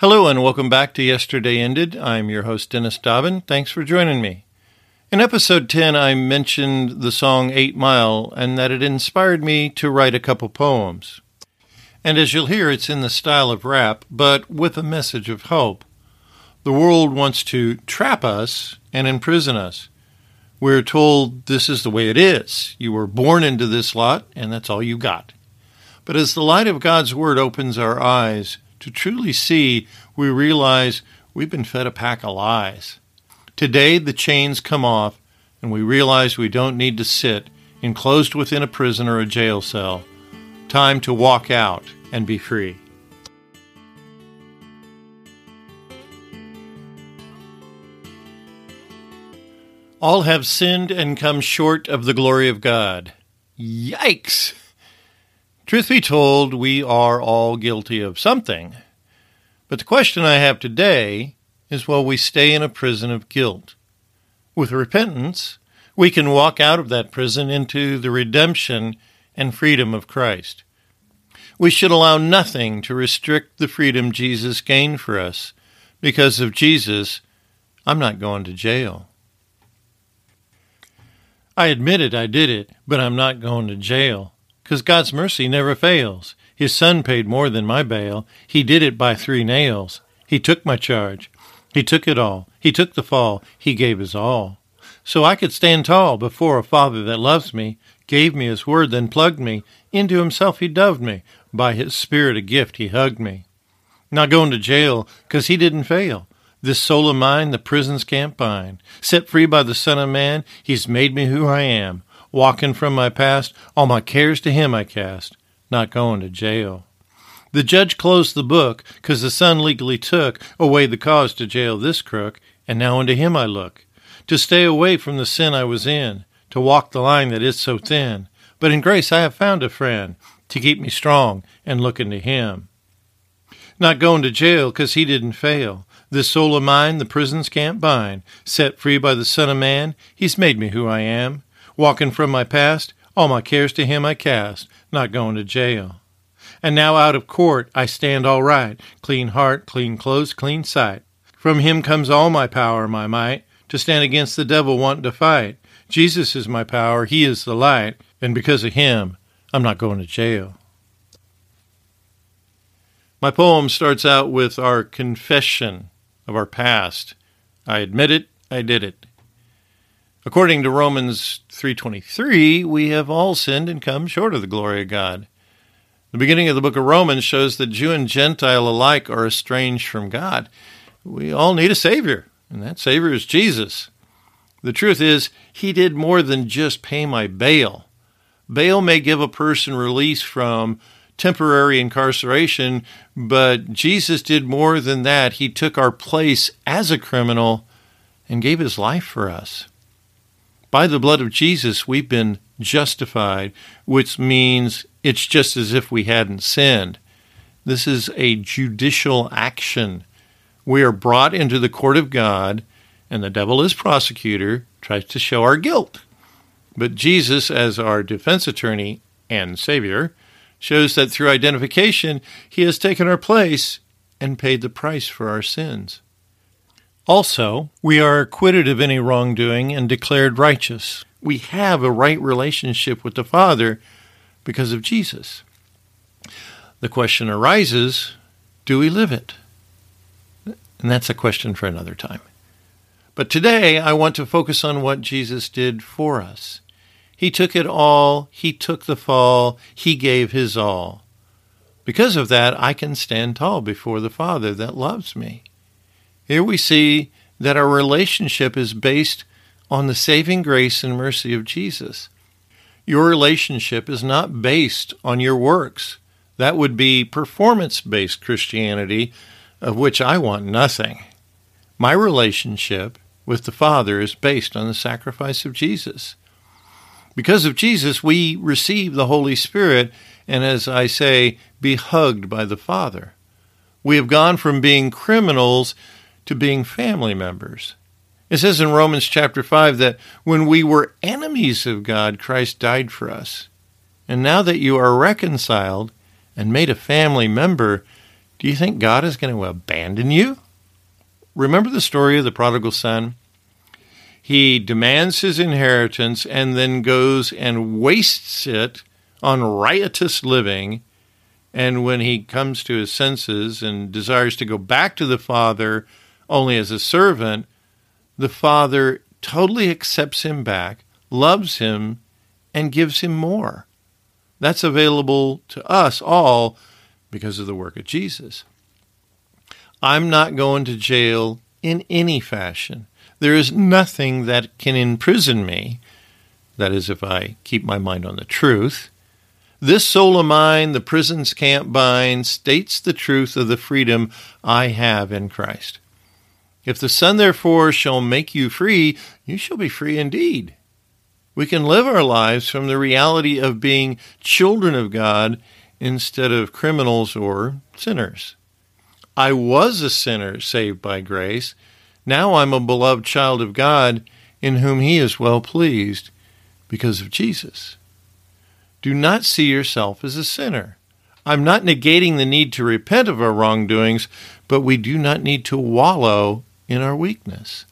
Hello and welcome back to Yesterday Ended. I'm your host, Dennis Dobbin. Thanks for joining me. In episode 10, I mentioned the song Eight Mile and that it inspired me to write a couple poems. And as you'll hear, it's in the style of rap, but with a message of hope. The world wants to trap us and imprison us. We're told this is the way it is. You were born into this lot, and that's all you got. But as the light of God's Word opens our eyes, to truly see, we realize we've been fed a pack of lies. Today, the chains come off, and we realize we don't need to sit enclosed within a prison or a jail cell. Time to walk out and be free. All have sinned and come short of the glory of God. Yikes! Truth be told, we are all guilty of something. But the question I have today is will we stay in a prison of guilt? With repentance, we can walk out of that prison into the redemption and freedom of Christ. We should allow nothing to restrict the freedom Jesus gained for us. Because of Jesus, I'm not going to jail. I admit it, I did it, but I'm not going to jail because God's mercy never fails. His son paid more than my bail. He did it by three nails. He took my charge. He took it all. He took the fall. He gave his all. So I could stand tall before a father that loves me, gave me his word, then plugged me. Into himself he doved me. By his spirit a gift he hugged me. Not going to jail, 'cause he didn't fail. This soul of mine the prisons can't bind. Set free by the Son of Man, he's made me who I am walking from my past, all my cares to him I cast, not going to jail. The judge closed the book, 'cause the son legally took away the cause to jail this crook, and now unto him I look, to stay away from the sin I was in, to walk the line that is so thin. But in grace I have found a friend, to keep me strong and look into him. Not going to jail 'cause he didn't fail. This soul of mine the prisons can't bind. Set free by the Son of Man, he's made me who I am. Walking from my past, all my cares to him I cast, not going to jail. And now out of court I stand all right, clean heart, clean clothes, clean sight. From him comes all my power, my might, to stand against the devil wanting to fight. Jesus is my power, he is the light, and because of him, I'm not going to jail. My poem starts out with our confession of our past. I admit it, I did it. According to Romans 3:23, we have all sinned and come short of the glory of God. The beginning of the book of Romans shows that Jew and Gentile alike are estranged from God. We all need a savior, and that savior is Jesus. The truth is, he did more than just pay my bail. Bail may give a person release from temporary incarceration, but Jesus did more than that. He took our place as a criminal and gave his life for us. By the blood of Jesus, we've been justified, which means it's just as if we hadn't sinned. This is a judicial action. We are brought into the court of God, and the devil, as prosecutor, tries to show our guilt. But Jesus, as our defense attorney and Savior, shows that through identification, he has taken our place and paid the price for our sins. Also, we are acquitted of any wrongdoing and declared righteous. We have a right relationship with the Father because of Jesus. The question arises do we live it? And that's a question for another time. But today, I want to focus on what Jesus did for us. He took it all, He took the fall, He gave His all. Because of that, I can stand tall before the Father that loves me. Here we see that our relationship is based on the saving grace and mercy of Jesus. Your relationship is not based on your works. That would be performance based Christianity, of which I want nothing. My relationship with the Father is based on the sacrifice of Jesus. Because of Jesus, we receive the Holy Spirit and, as I say, be hugged by the Father. We have gone from being criminals to being family members. It says in Romans chapter 5 that when we were enemies of God, Christ died for us. And now that you are reconciled and made a family member, Do you think God is going to abandon you? Remember the story of the prodigal son? He demands his inheritance and then goes and wastes it on riotous living. And when he comes to his senses and desires to go back to the father only as a servant, the father totally accepts him back, loves him, and gives him more. That's available to us all because of the work of Jesus. I'm not going to jail in any fashion. There is nothing that can imprison me. That is, if I keep my mind on the truth. This soul of mine, the prisons can't bind, states the truth of the freedom I have in Christ. If the Son therefore shall make you free, you shall be free indeed. We can live our lives from the reality of being children of God instead of criminals or sinners. I was a sinner saved by grace. Now I'm a beloved child of God in whom He is well pleased because of Jesus. Do not see yourself as a sinner. I'm not negating the need to repent of our wrongdoings, but we do not need to wallow in our weakness.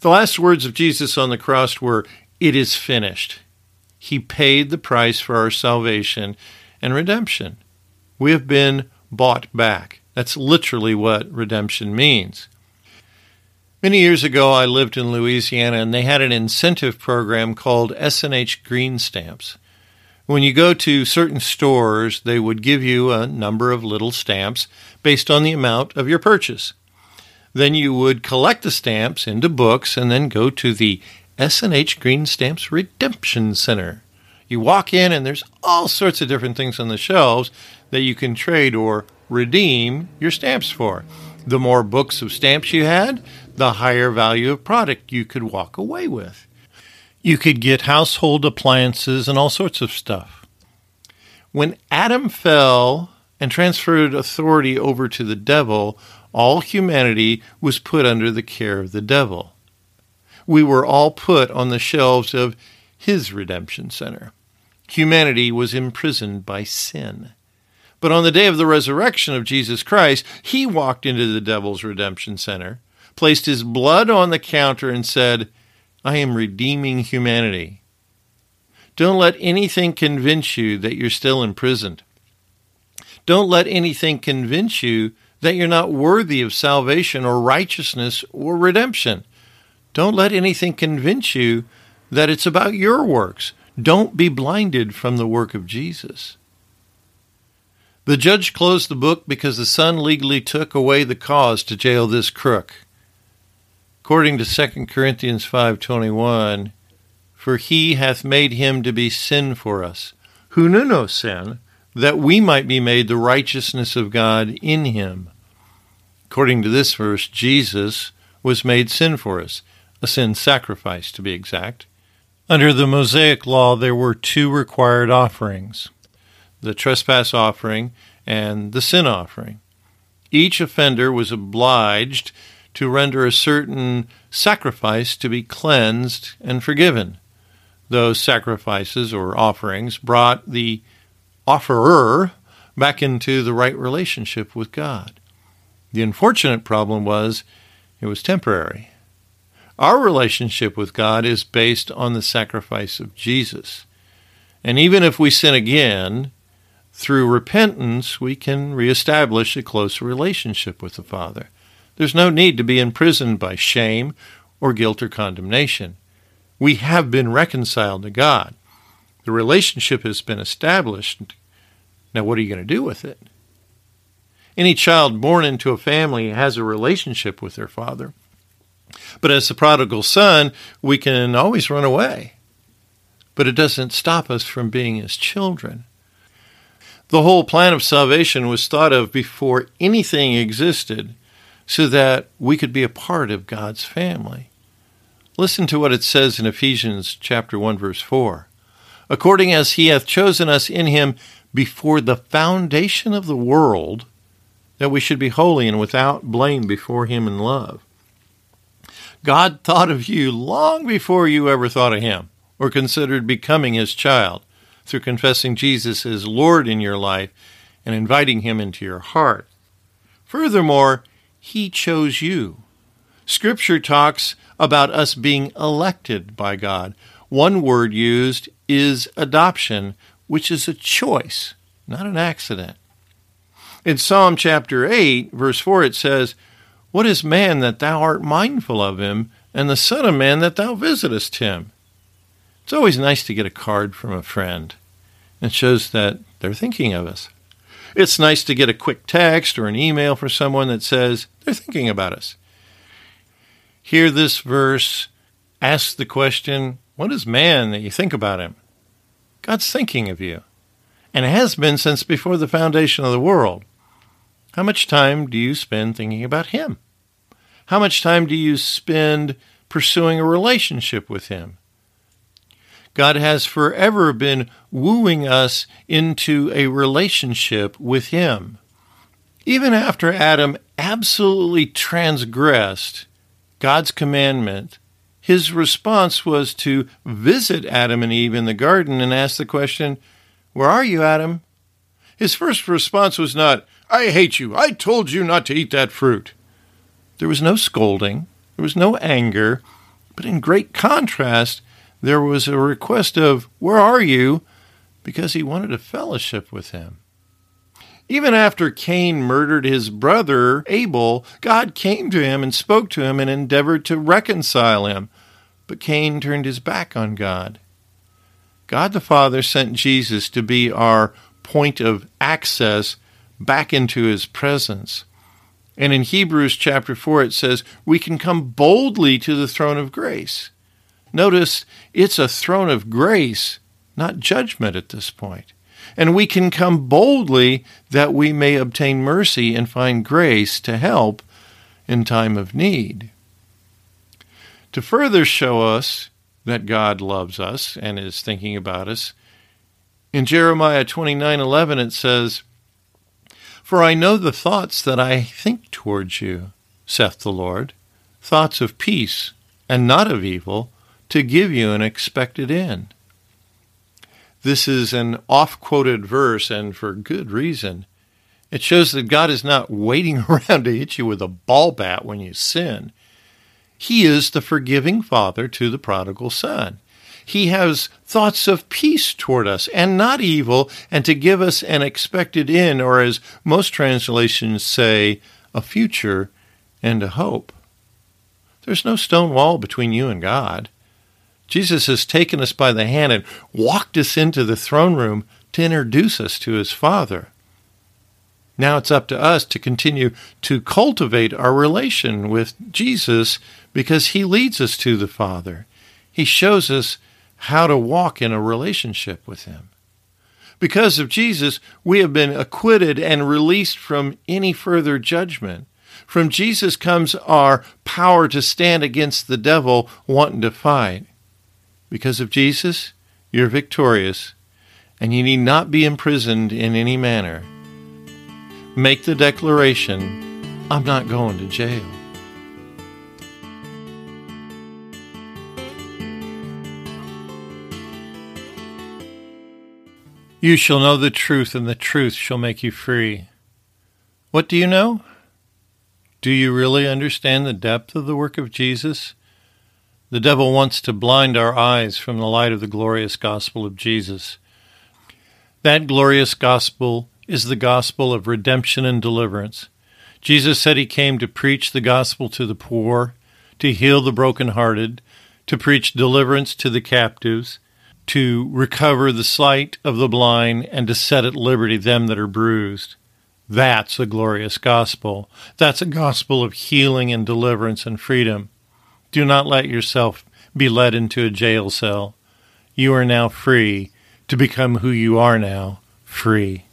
The last words of Jesus on the cross were, It is finished. He paid the price for our salvation and redemption. We have been bought back. That's literally what redemption means. Many years ago, I lived in Louisiana, and they had an incentive program called S&H Green Stamps. When you go to certain stores, they would give you a number of little stamps based on the amount of your purchase. Then you would collect the stamps into books and then go to the S&H Green Stamps Redemption Center. You walk in and there's all sorts of different things on the shelves that you can trade or redeem your stamps for. The more books of stamps you had, the higher value of product you could walk away with. You could get household appliances and all sorts of stuff. When Adam fell and transferred authority over to the devil, all humanity was put under the care of the devil. We were all put on the shelves of his redemption center. Humanity was imprisoned by sin. But on the day of the resurrection of Jesus Christ, he walked into the devil's redemption center, placed his blood on the counter, and said, I am redeeming humanity. Don't let anything convince you that you're still imprisoned. Don't let anything convince you that you're not worthy of salvation or righteousness or redemption. Don't let anything convince you that it's about your works. Don't be blinded from the work of Jesus. The judge closed the book because the son legally took away the cause to jail this crook. According to 2 Corinthians 5:21, for he hath made him to be sin for us, who knew no sin, that we might be made the righteousness of God in him. According to this verse, Jesus was made sin for us, a sin sacrifice to be exact. Under the Mosaic law, there were two required offerings the trespass offering and the sin offering. Each offender was obliged to render a certain sacrifice to be cleansed and forgiven. Those sacrifices or offerings brought the offerer back into the right relationship with God. The unfortunate problem was it was temporary. Our relationship with God is based on the sacrifice of Jesus. And even if we sin again, through repentance, we can reestablish a close relationship with the Father. There's no need to be imprisoned by shame or guilt or condemnation. We have been reconciled to God. The relationship has been established. Now, what are you going to do with it? Any child born into a family has a relationship with their father. But as the prodigal son, we can always run away. But it doesn't stop us from being his children. The whole plan of salvation was thought of before anything existed so that we could be a part of God's family. Listen to what it says in Ephesians chapter 1 verse 4. According as he hath chosen us in him before the foundation of the world that we should be holy and without blame before Him in love. God thought of you long before you ever thought of Him or considered becoming His child through confessing Jesus as Lord in your life and inviting him into your heart. Furthermore, he chose you. Scripture talks about us being elected by God. One word used is adoption, which is a choice, not an accident. In Psalm chapter 8, verse 4, it says, What is man that thou art mindful of him, and the Son of Man that thou visitest him? It's always nice to get a card from a friend. It shows that they're thinking of us. It's nice to get a quick text or an email from someone that says they're thinking about us. Hear this verse, ask the question, What is man that you think about him? God's thinking of you, and has been since before the foundation of the world. How much time do you spend thinking about him? How much time do you spend pursuing a relationship with him? God has forever been wooing us into a relationship with Him. Even after Adam absolutely transgressed God's commandment, his response was to visit Adam and Eve in the garden and ask the question, Where are you, Adam? His first response was not, I hate you. I told you not to eat that fruit. There was no scolding, there was no anger, but in great contrast, there was a request of, Where are you? because he wanted a fellowship with him. Even after Cain murdered his brother Abel, God came to him and spoke to him and endeavored to reconcile him. But Cain turned his back on God. God the Father sent Jesus to be our point of access back into his presence. And in Hebrews chapter 4, it says, We can come boldly to the throne of grace. Notice it's a throne of grace, not judgment at this point. And we can come boldly that we may obtain mercy and find grace to help in time of need. To further show us that God loves us and is thinking about us, in Jeremiah 29:11 it says, "For I know the thoughts that I think towards you," saith the Lord, thoughts of peace and not of evil, to give you an expected end. This is an oft quoted verse, and for good reason. It shows that God is not waiting around to hit you with a ball bat when you sin. He is the forgiving Father to the prodigal Son. He has thoughts of peace toward us and not evil, and to give us an expected end, or as most translations say, a future and a hope. There's no stone wall between you and God. Jesus has taken us by the hand and walked us into the throne room to introduce us to his Father. Now it's up to us to continue to cultivate our relation with Jesus because he leads us to the Father. He shows us how to walk in a relationship with him. Because of Jesus, we have been acquitted and released from any further judgment. From Jesus comes our power to stand against the devil wanting to fight. Because of Jesus, you're victorious, and you need not be imprisoned in any manner. Make the declaration I'm not going to jail. You shall know the truth, and the truth shall make you free. What do you know? Do you really understand the depth of the work of Jesus? The devil wants to blind our eyes from the light of the glorious gospel of Jesus. That glorious gospel is the gospel of redemption and deliverance. Jesus said he came to preach the gospel to the poor, to heal the brokenhearted, to preach deliverance to the captives, to recover the sight of the blind, and to set at liberty them that are bruised. That's a glorious gospel. That's a gospel of healing and deliverance and freedom. Do not let yourself be led into a jail cell. You are now free to become who you are now free.